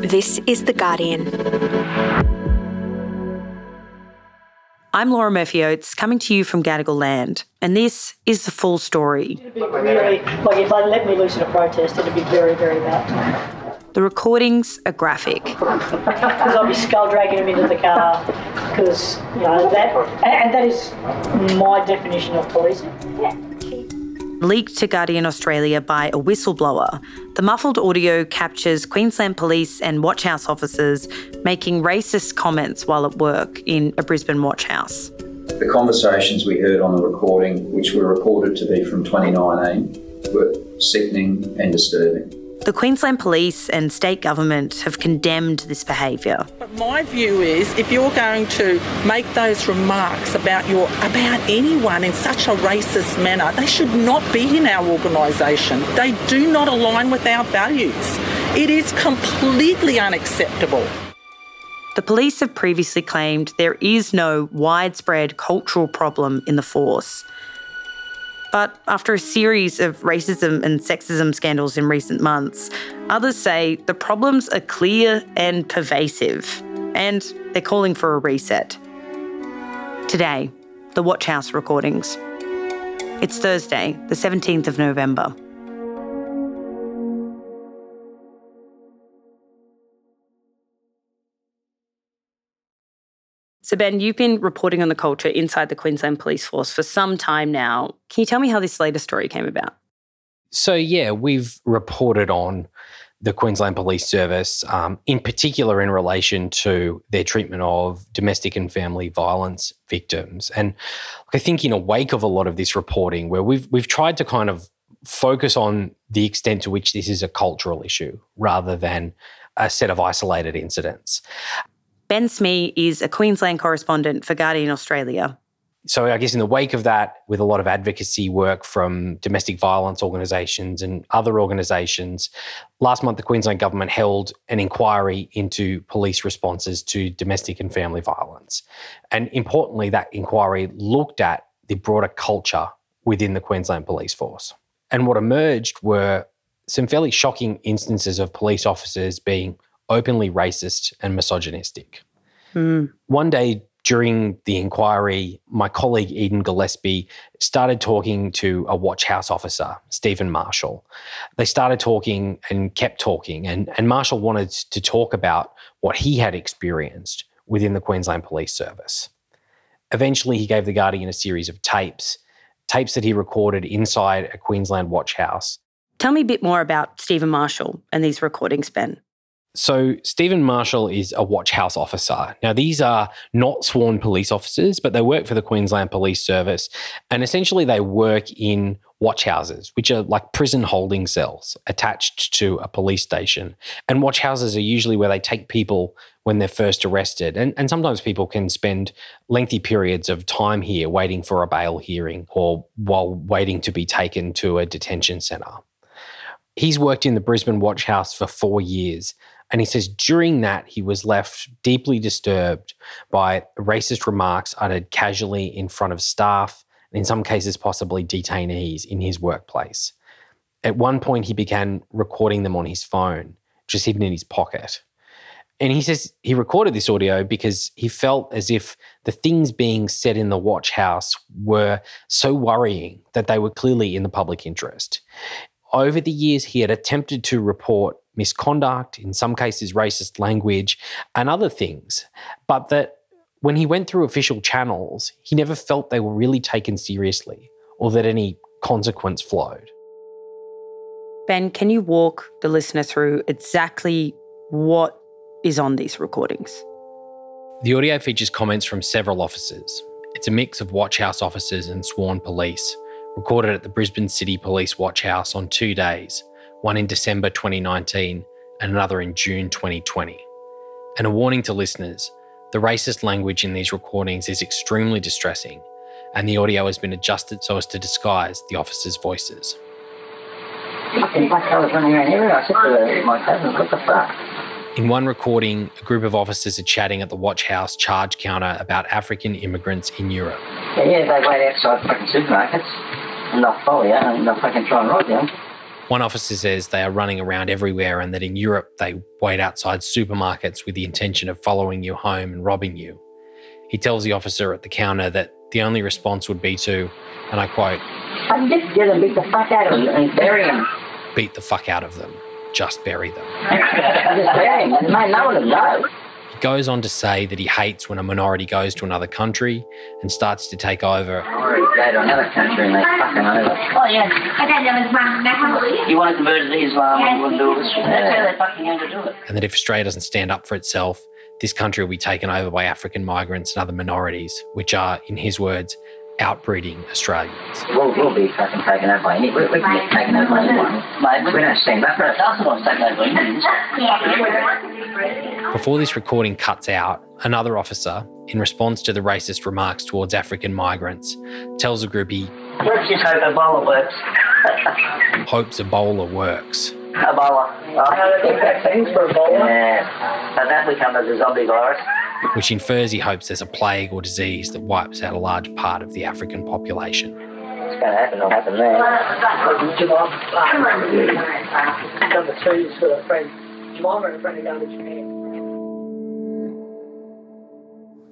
This is The Guardian. I'm Laura Murphy Oates, coming to you from Gadigal Land, and this is the full story. It'd be really, like if they let me loose in a protest, it'd be very, very bad. The recordings are graphic. Because I'll be skull dragging them into the car. Because, you know, that, and, and that is my definition of policing. Yeah. Leaked to Guardian Australia by a whistleblower, the muffled audio captures Queensland police and watchhouse officers making racist comments while at work in a Brisbane watchhouse. The conversations we heard on the recording, which were reported to be from 2019, were sickening and disturbing. The Queensland Police and state government have condemned this behaviour. But my view is if you're going to make those remarks about your about anyone in such a racist manner, they should not be in our organisation. They do not align with our values. It is completely unacceptable. The police have previously claimed there is no widespread cultural problem in the force. But after a series of racism and sexism scandals in recent months, others say the problems are clear and pervasive, and they're calling for a reset. Today, the Watch House recordings. It's Thursday, the 17th of November. So, Ben, you've been reporting on the culture inside the Queensland Police Force for some time now. Can you tell me how this latest story came about? So, yeah, we've reported on the Queensland Police Service, um, in particular in relation to their treatment of domestic and family violence victims. And I think, in a wake of a lot of this reporting, where we've we've tried to kind of focus on the extent to which this is a cultural issue rather than a set of isolated incidents. Ben Smee is a Queensland correspondent for Guardian Australia. So, I guess in the wake of that, with a lot of advocacy work from domestic violence organisations and other organisations, last month the Queensland Government held an inquiry into police responses to domestic and family violence. And importantly, that inquiry looked at the broader culture within the Queensland Police Force. And what emerged were some fairly shocking instances of police officers being openly racist and misogynistic. Mm. One day during the inquiry, my colleague Eden Gillespie started talking to a watch house officer, Stephen Marshall. They started talking and kept talking, and, and Marshall wanted to talk about what he had experienced within the Queensland Police Service. Eventually, he gave The Guardian a series of tapes, tapes that he recorded inside a Queensland watch house. Tell me a bit more about Stephen Marshall and these recordings, Ben. So, Stephen Marshall is a watch house officer. Now, these are not sworn police officers, but they work for the Queensland Police Service. And essentially, they work in watch houses, which are like prison holding cells attached to a police station. And watch houses are usually where they take people when they're first arrested. And, and sometimes people can spend lengthy periods of time here waiting for a bail hearing or while waiting to be taken to a detention centre. He's worked in the Brisbane Watch House for four years. And he says during that, he was left deeply disturbed by racist remarks uttered casually in front of staff, and in some cases, possibly detainees in his workplace. At one point, he began recording them on his phone, just hidden in his pocket. And he says he recorded this audio because he felt as if the things being said in the watch house were so worrying that they were clearly in the public interest. Over the years, he had attempted to report misconduct, in some cases, racist language, and other things, but that when he went through official channels, he never felt they were really taken seriously or that any consequence flowed. Ben, can you walk the listener through exactly what is on these recordings? The audio features comments from several officers. It's a mix of watch house officers and sworn police, recorded at the Brisbane City Police Watch House on two days, one in December 2019 and another in June 2020. And a warning to listeners the racist language in these recordings is extremely distressing, and the audio has been adjusted so as to disguise the officers' voices. In one recording, a group of officers are chatting at the watch house charge counter about African immigrants in Europe. Yeah, they wait outside fucking supermarkets and they'll follow you and they'll fucking try and rob you. One officer says they are running around everywhere and that in Europe they wait outside supermarkets with the intention of following you home and robbing you. He tells the officer at the counter that the only response would be to, and I quote, I just get them, beat the fuck out of them and bury them. beat the fuck out of them, just bury them. just bury them. And mate, no one will know. He goes on to say that he hates when a minority goes to another country and starts to take over, Or go to another country and they fuck them over. Oh yeah, I got them as one. That's how. You want to convert to Islam, you want to do this. That's how they fucking going to do it. and that if Australia doesn't stand up for itself, this country will be taken over by African migrants and other minorities, which are, in his words, outbreeding Australians. We'll, we'll be fucking taken over by any. We, we can get taken over by anyone. Mate, we don't stand up for ourselves. We want taken over Indians. Before this recording cuts out, another officer, in response to the racist remarks towards African migrants, tells a group he Let's just hope Ebola works. hopes Ebola works. Ebola. Oh, vaccines for Ebola. yeah. So that becomes a zombie virus. Which infers he hopes there's a plague or disease that wipes out a large part of the African population. It's going to happen. It'll happen there. Number two is friend. And a friend are.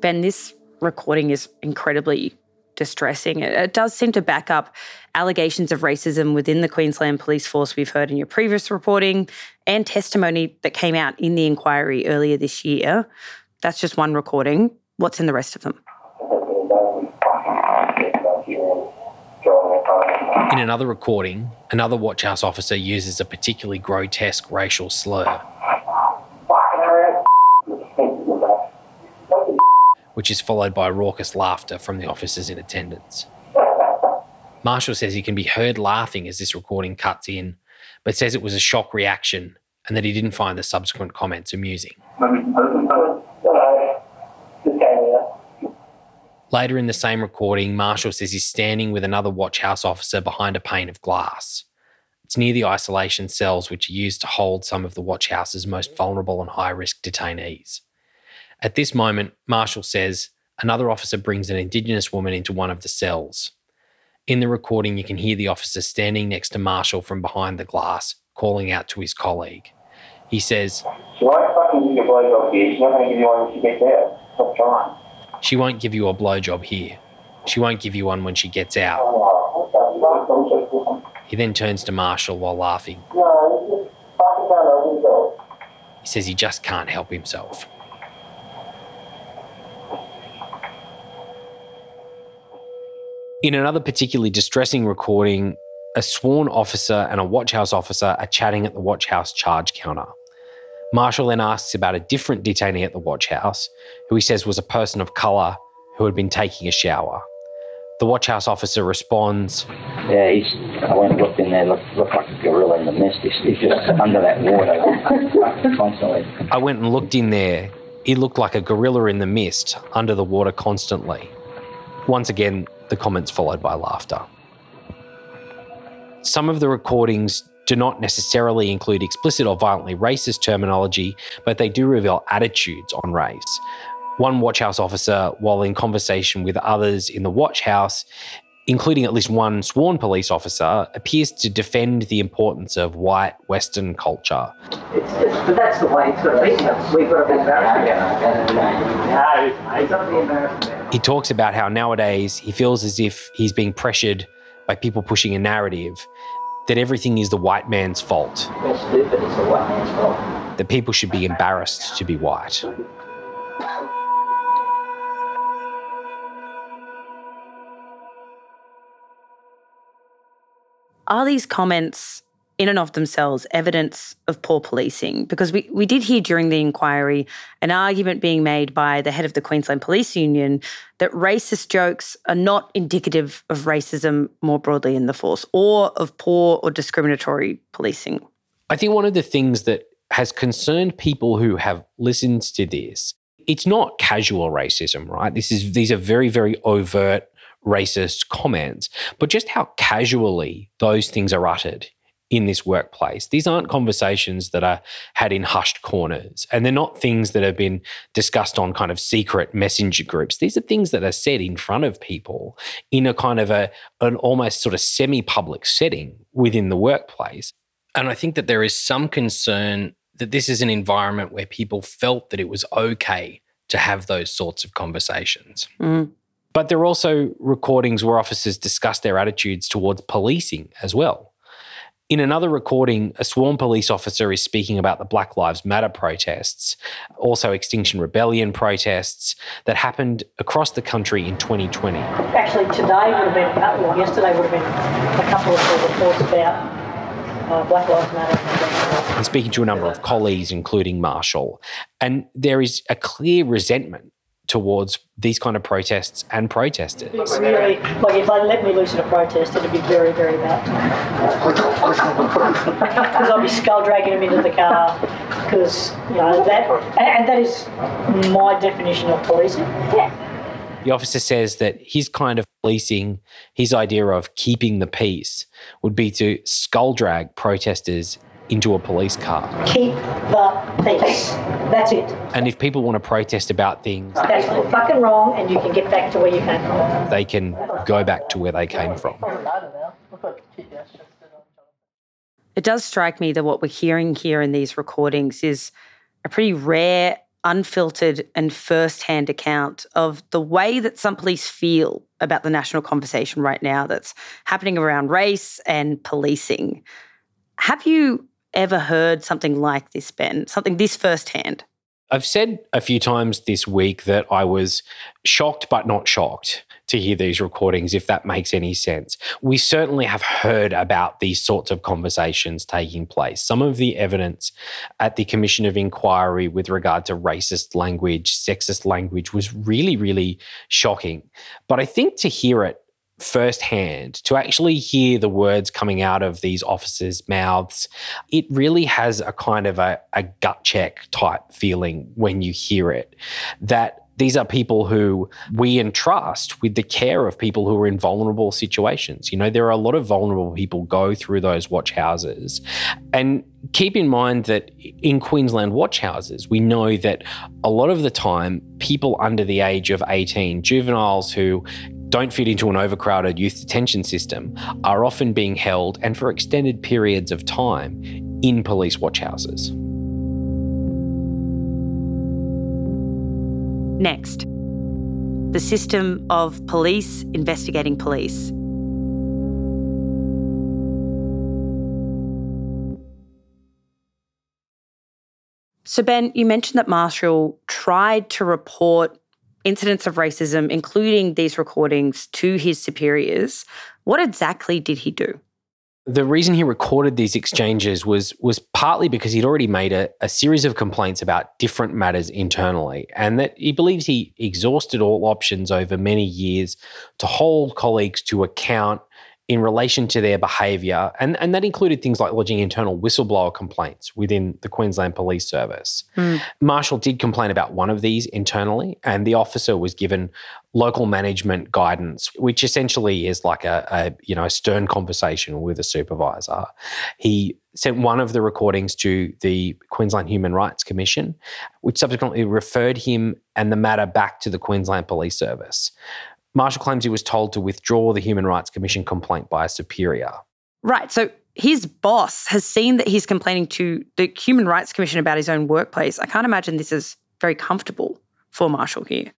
Ben, this recording is incredibly distressing. It does seem to back up allegations of racism within the Queensland Police Force we've heard in your previous reporting and testimony that came out in the inquiry earlier this year. That's just one recording. What's in the rest of them? In another recording, another Watch House officer uses a particularly grotesque racial slur, which is followed by raucous laughter from the officers in attendance. Marshall says he can be heard laughing as this recording cuts in, but says it was a shock reaction and that he didn't find the subsequent comments amusing. Later in the same recording, Marshall says he's standing with another watch house officer behind a pane of glass. It's near the isolation cells which are used to hold some of the watch house's most vulnerable and high risk detainees. At this moment, Marshall says another officer brings an Indigenous woman into one of the cells. In the recording, you can hear the officer standing next to Marshall from behind the glass, calling out to his colleague. He says, won't fucking give you a blowjob here. She's not going to give you one when she gets out. Stop trying. She won't give you a blowjob here. She won't give you one when she gets out. He then turns to Marshall while laughing. He says he just can't help himself. In another particularly distressing recording, a sworn officer and a watch house officer are chatting at the watch house charge counter. Marshall then asks about a different detainee at the watch house, who he says was a person of colour who had been taking a shower. The watch house officer responds, Yeah, he's. I went and looked in there. Looked, looked like a gorilla in the mist. He's, he's just under that water constantly. I went and looked in there. He looked like a gorilla in the mist, under the water constantly. Once again, the comments followed by laughter. Some of the recordings do not necessarily include explicit or violently racist terminology, but they do reveal attitudes on race. One watch house officer, while in conversation with others in the watch house, including at least one sworn police officer, appears to defend the importance of white Western culture. It's, it's, but that's the way it's got to be. We've got to be embarrassed about it. No, it's not to be embarrassed about it. He talks about how nowadays he feels as if he's being pressured by people pushing a narrative that everything is the white man's fault, We're stupid. It's a white man's fault. that people should be embarrassed to be white. Are these comments in and of themselves evidence of poor policing? Because we, we did hear during the inquiry an argument being made by the head of the Queensland Police Union that racist jokes are not indicative of racism more broadly in the force or of poor or discriminatory policing. I think one of the things that has concerned people who have listened to this, it's not casual racism, right? This is these are very, very overt racist comments, but just how casually those things are uttered in this workplace. These aren't conversations that are had in hushed corners, and they're not things that have been discussed on kind of secret messenger groups. These are things that are said in front of people in a kind of a an almost sort of semi-public setting within the workplace. And I think that there is some concern that this is an environment where people felt that it was okay to have those sorts of conversations. Mm. But there are also recordings where officers discuss their attitudes towards policing as well. In another recording, a sworn police officer is speaking about the Black Lives Matter protests, also Extinction Rebellion protests that happened across the country in 2020. Actually, today would have been, or yesterday would have been a couple of reports about uh, Black Lives Matter. and speaking to a number of colleagues, including Marshall. And there is a clear resentment towards these kind of protests and protesters. It's really, like if they let me loose in a protest, it'd be very, very bad. Because I'd be skull dragging them into the car, because, you know, that, and that is my definition of policing. Yeah. The officer says that his kind of policing, his idea of keeping the peace, would be to skull drag protesters into a police car. Keep the peace. That's it. And if people want to protest about things, That's fucking wrong, and you can get back to where you came from. they can go back to where they came from. It does strike me that what we're hearing here in these recordings is a pretty rare, unfiltered, and first hand account of the way that some police feel about the national conversation right now that's happening around race and policing. Have you ever heard something like this, Ben? Something this firsthand? I've said a few times this week that I was shocked but not shocked to hear these recordings, if that makes any sense. We certainly have heard about these sorts of conversations taking place. Some of the evidence at the Commission of Inquiry with regard to racist language, sexist language was really, really shocking. But I think to hear it firsthand, to actually hear the words coming out of these officers' mouths, it really has a kind of a, a gut check type feeling when you hear it. That these are people who we entrust with the care of people who are in vulnerable situations. You know, there are a lot of vulnerable people go through those watch houses. And keep in mind that in Queensland watch houses, we know that a lot of the time, people under the age of 18, juveniles who don't fit into an overcrowded youth detention system are often being held and for extended periods of time in police watchhouses. Next, the system of police investigating police. So, Ben, you mentioned that Marshall tried to report incidents of racism, including these recordings, to his superiors. What exactly did he do? The reason he recorded these exchanges was was partly because he'd already made a, a series of complaints about different matters internally, and that he believes he exhausted all options over many years to hold colleagues to account in relation to their behaviour, and, and that included things like lodging internal whistleblower complaints within the Queensland Police Service. Mm. Marshall did complain about one of these internally, and the officer was given local management guidance, which essentially is like a, a you know a stern conversation with a supervisor. He sent one of the recordings to the Queensland Human Rights Commission, which subsequently referred him and the matter back to the Queensland Police Service. Marshall claims he was told to withdraw the Human Rights Commission complaint by a superior. Right. So his boss has seen that he's complaining to the Human Rights Commission about his own workplace. I can't imagine this is very comfortable for Marshall here.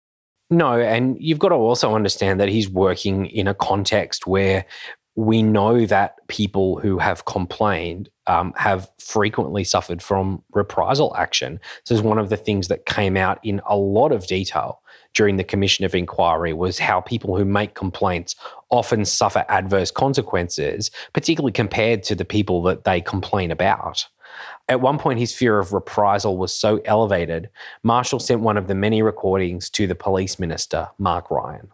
No, and you've got to also understand that he's working in a context where we know that people who have complained um, have frequently suffered from reprisal action. This is one of the things that came out in a lot of detail during the Commission of Inquiry was how people who make complaints often suffer adverse consequences, particularly compared to the people that they complain about. At one point, his fear of reprisal was so elevated, Marshall sent one of the many recordings to the police minister, Mark Ryan.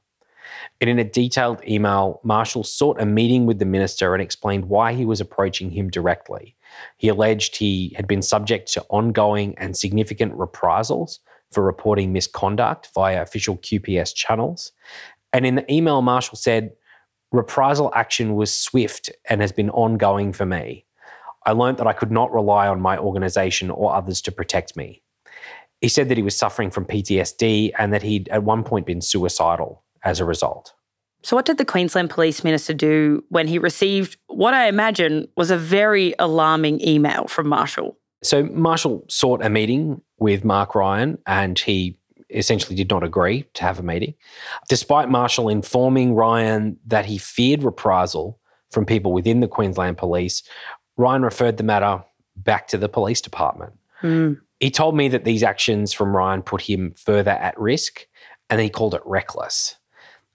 And in a detailed email, Marshall sought a meeting with the minister and explained why he was approaching him directly. He alleged he had been subject to ongoing and significant reprisals for reporting misconduct via official QPS channels. And in the email, Marshall said, Reprisal action was swift and has been ongoing for me. I learned that I could not rely on my organization or others to protect me. He said that he was suffering from PTSD and that he'd at one point been suicidal as a result. So, what did the Queensland Police Minister do when he received what I imagine was a very alarming email from Marshall? So, Marshall sought a meeting with Mark Ryan and he essentially did not agree to have a meeting, despite Marshall informing Ryan that he feared reprisal from people within the Queensland Police. Ryan referred the matter back to the police department. Mm. He told me that these actions from Ryan put him further at risk and he called it reckless.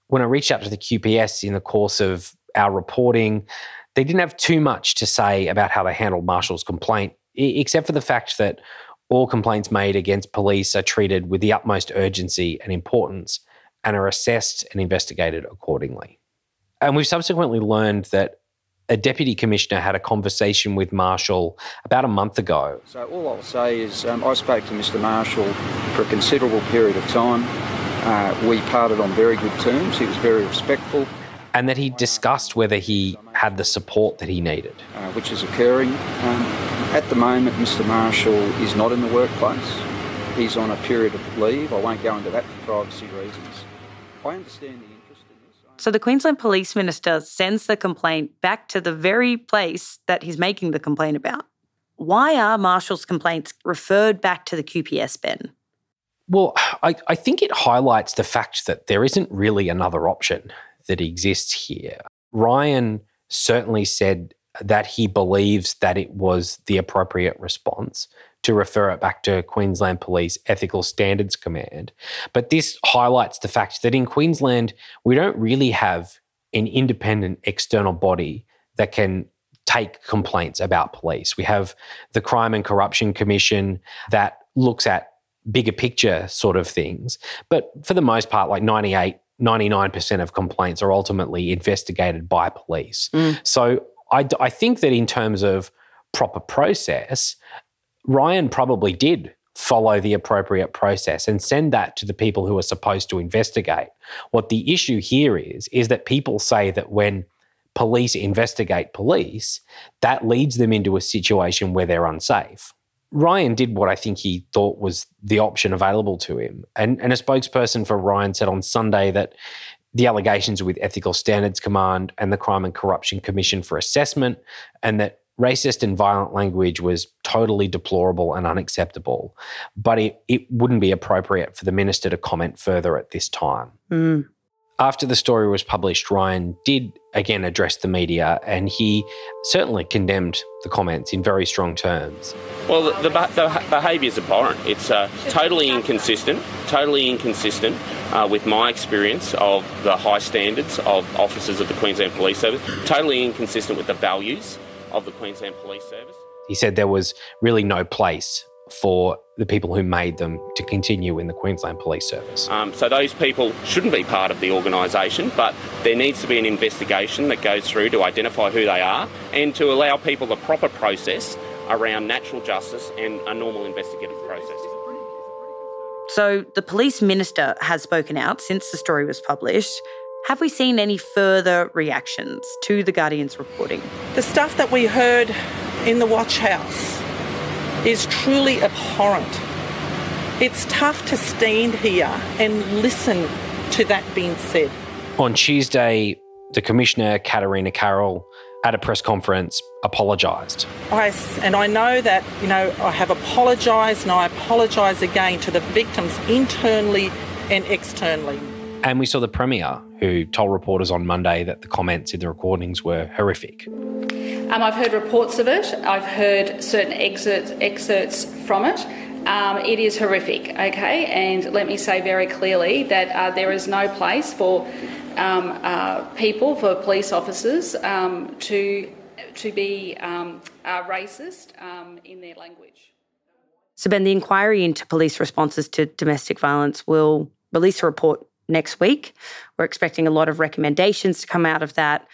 When I reached out to the QPS in the course of our reporting, they didn't have too much to say about how they handled Marshall's complaint, except for the fact that all complaints made against police are treated with the utmost urgency and importance and are assessed and investigated accordingly. And we've subsequently learned that a deputy commissioner had a conversation with Marshall about a month ago. So all I'll say is um, I spoke to Mr Marshall for a considerable period of time. Uh, we parted on very good terms. He was very respectful. And that he discussed whether he had the support that he needed. Uh, which is occurring. Um, at the moment, Mr Marshall is not in the workplace. He's on a period of leave. I won't go into that for privacy reasons. I understand the interest in this. So the Queensland Police Minister sends the complaint back to the very place that he's making the complaint about. Why are Marshall's complaints referred back to the QPS, Ben? Well, I, I think it highlights the fact that there isn't really another option that exists here. Ryan certainly said that he believes that it was the appropriate response to refer it back to Queensland Police Ethical Standards Command. But this highlights the fact that in Queensland, we don't really have an independent external body that can take complaints about police. We have the Crime and Corruption Commission that looks at bigger picture sort of things. But for the most part, like 98, 99% of complaints are ultimately investigated by police. Mm. So I, I think that in terms of proper process, Ryan probably did follow the appropriate process and send that to the people who are supposed to investigate. What the issue here is, is that people say that when police investigate police, that leads them into a situation where they're unsafe. Ryan did what I think he thought was the option available to him. And, and a spokesperson for Ryan said on Sunday that the allegations with Ethical Standards Command and the Crime and Corruption Commission for assessment, and that racist and violent language was totally deplorable and unacceptable. But it, it wouldn't be appropriate for the minister to comment further at this time. Mm. After the story was published, Ryan did again address the media and he certainly condemned the comments in very strong terms. Well, the, the, the behaviour is abhorrent. It's uh, totally inconsistent, totally inconsistent uh, with my experience of the high standards of officers of the Queensland Police Service, totally inconsistent with the values of the Queensland Police Service. He said there was really no place for the people who made them to continue in the Queensland Police Service. Um, so those people shouldn't be part of the organisation, but there needs to be an investigation that goes through to identify who they are and to allow people the proper process around natural justice and a normal investigative process. So the police minister has spoken out since the story was published. Have we seen any further reactions to the Guardian's reporting? The stuff that we heard in the watch house is truly abhorrent. It's tough to stand here and listen to that being said. On Tuesday, the Commissioner, Katarina Carroll, at a press conference, apologised. I, and I know that, you know, I have apologised and I apologise again to the victims internally and externally. And we saw the Premier, who told reporters on Monday that the comments in the recordings were horrific. Um, I've heard reports of it. I've heard certain excerpts, excerpts from it. Um, it is horrific, okay? And let me say very clearly that uh, there is no place for um, uh, people, for police officers, um, to to be um, uh, racist um, in their language. So, Ben, the inquiry into police responses to domestic violence will release a report next week. We're expecting a lot of recommendations to come out of that.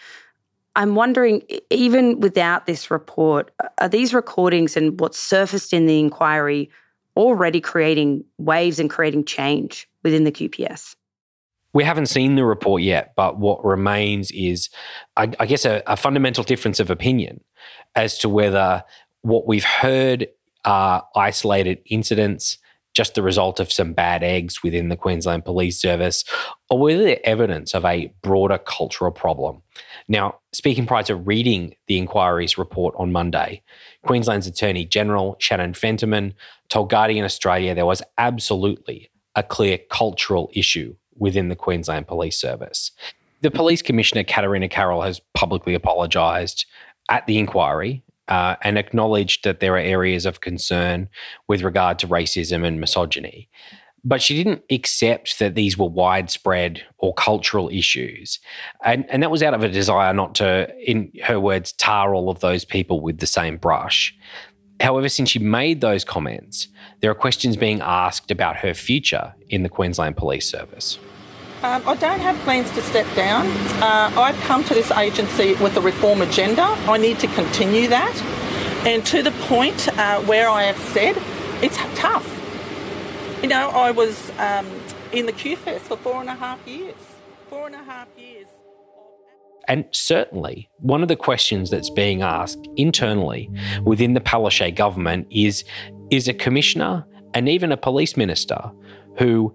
I'm wondering, even without this report, are these recordings and what's surfaced in the inquiry already creating waves and creating change within the QPS? We haven't seen the report yet, but what remains is, I, I guess, a, a fundamental difference of opinion as to whether what we've heard are isolated incidents just the result of some bad eggs within the Queensland Police Service, or were there evidence of a broader cultural problem? Now, speaking prior to reading the inquiry's report on Monday, Queensland's Attorney General Shannon Fentiman told Guardian Australia there was absolutely a clear cultural issue within the Queensland Police Service. The Police Commissioner, Katarina Carroll, has publicly apologised at the inquiry uh, and acknowledged that there are areas of concern with regard to racism and misogyny. But she didn't accept that these were widespread or cultural issues. And, and that was out of a desire not to, in her words, tar all of those people with the same brush. However, since she made those comments, there are questions being asked about her future in the Queensland Police Service. Um, I don't have plans to step down. Uh, I've come to this agency with a reform agenda. I need to continue that. And to the point uh, where I have said, it's tough. You know, I was um, in the QFES for four and a half years. Four and a half years. And certainly, one of the questions that's being asked internally within the Palaszczuk government is is a commissioner and even a police minister who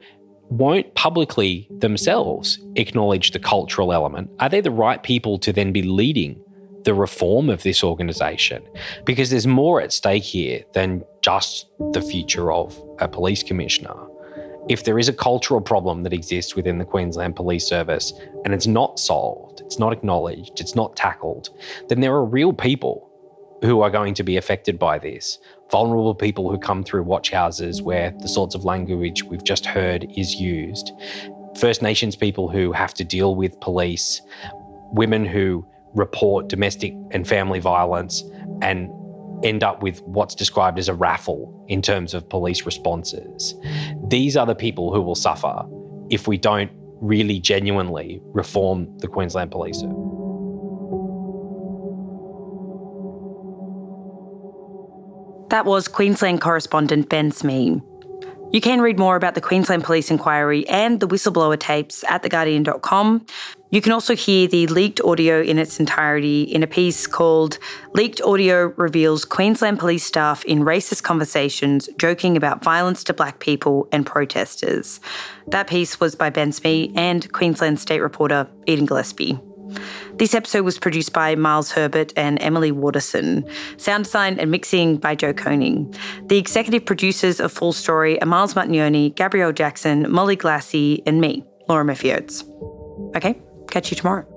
won't publicly themselves acknowledge the cultural element, are they the right people to then be leading the reform of this organisation? Because there's more at stake here than just the future of a police commissioner. If there is a cultural problem that exists within the Queensland Police Service and it's not solved, it's not acknowledged, it's not tackled, then there are real people who are going to be affected by this. Vulnerable people who come through watch houses where the sorts of language we've just heard is used, First Nations people who have to deal with police, women who report domestic and family violence and end up with what's described as a raffle in terms of police responses. These are the people who will suffer if we don't really genuinely reform the Queensland Police. That was Queensland correspondent Ben Smee. You can read more about the Queensland Police Inquiry and the whistleblower tapes at theguardian.com. You can also hear the leaked audio in its entirety in a piece called Leaked Audio Reveals Queensland Police Staff in Racist Conversations Joking About Violence to Black People and Protesters. That piece was by Ben Smee and Queensland State reporter Eden Gillespie. This episode was produced by Miles Herbert and Emily Waterson. Sound design and mixing by Joe Koning. The executive producers of Full Story are Miles Martignoni, Gabrielle Jackson, Molly Glassey, and me, Laura Murphy Okay, catch you tomorrow.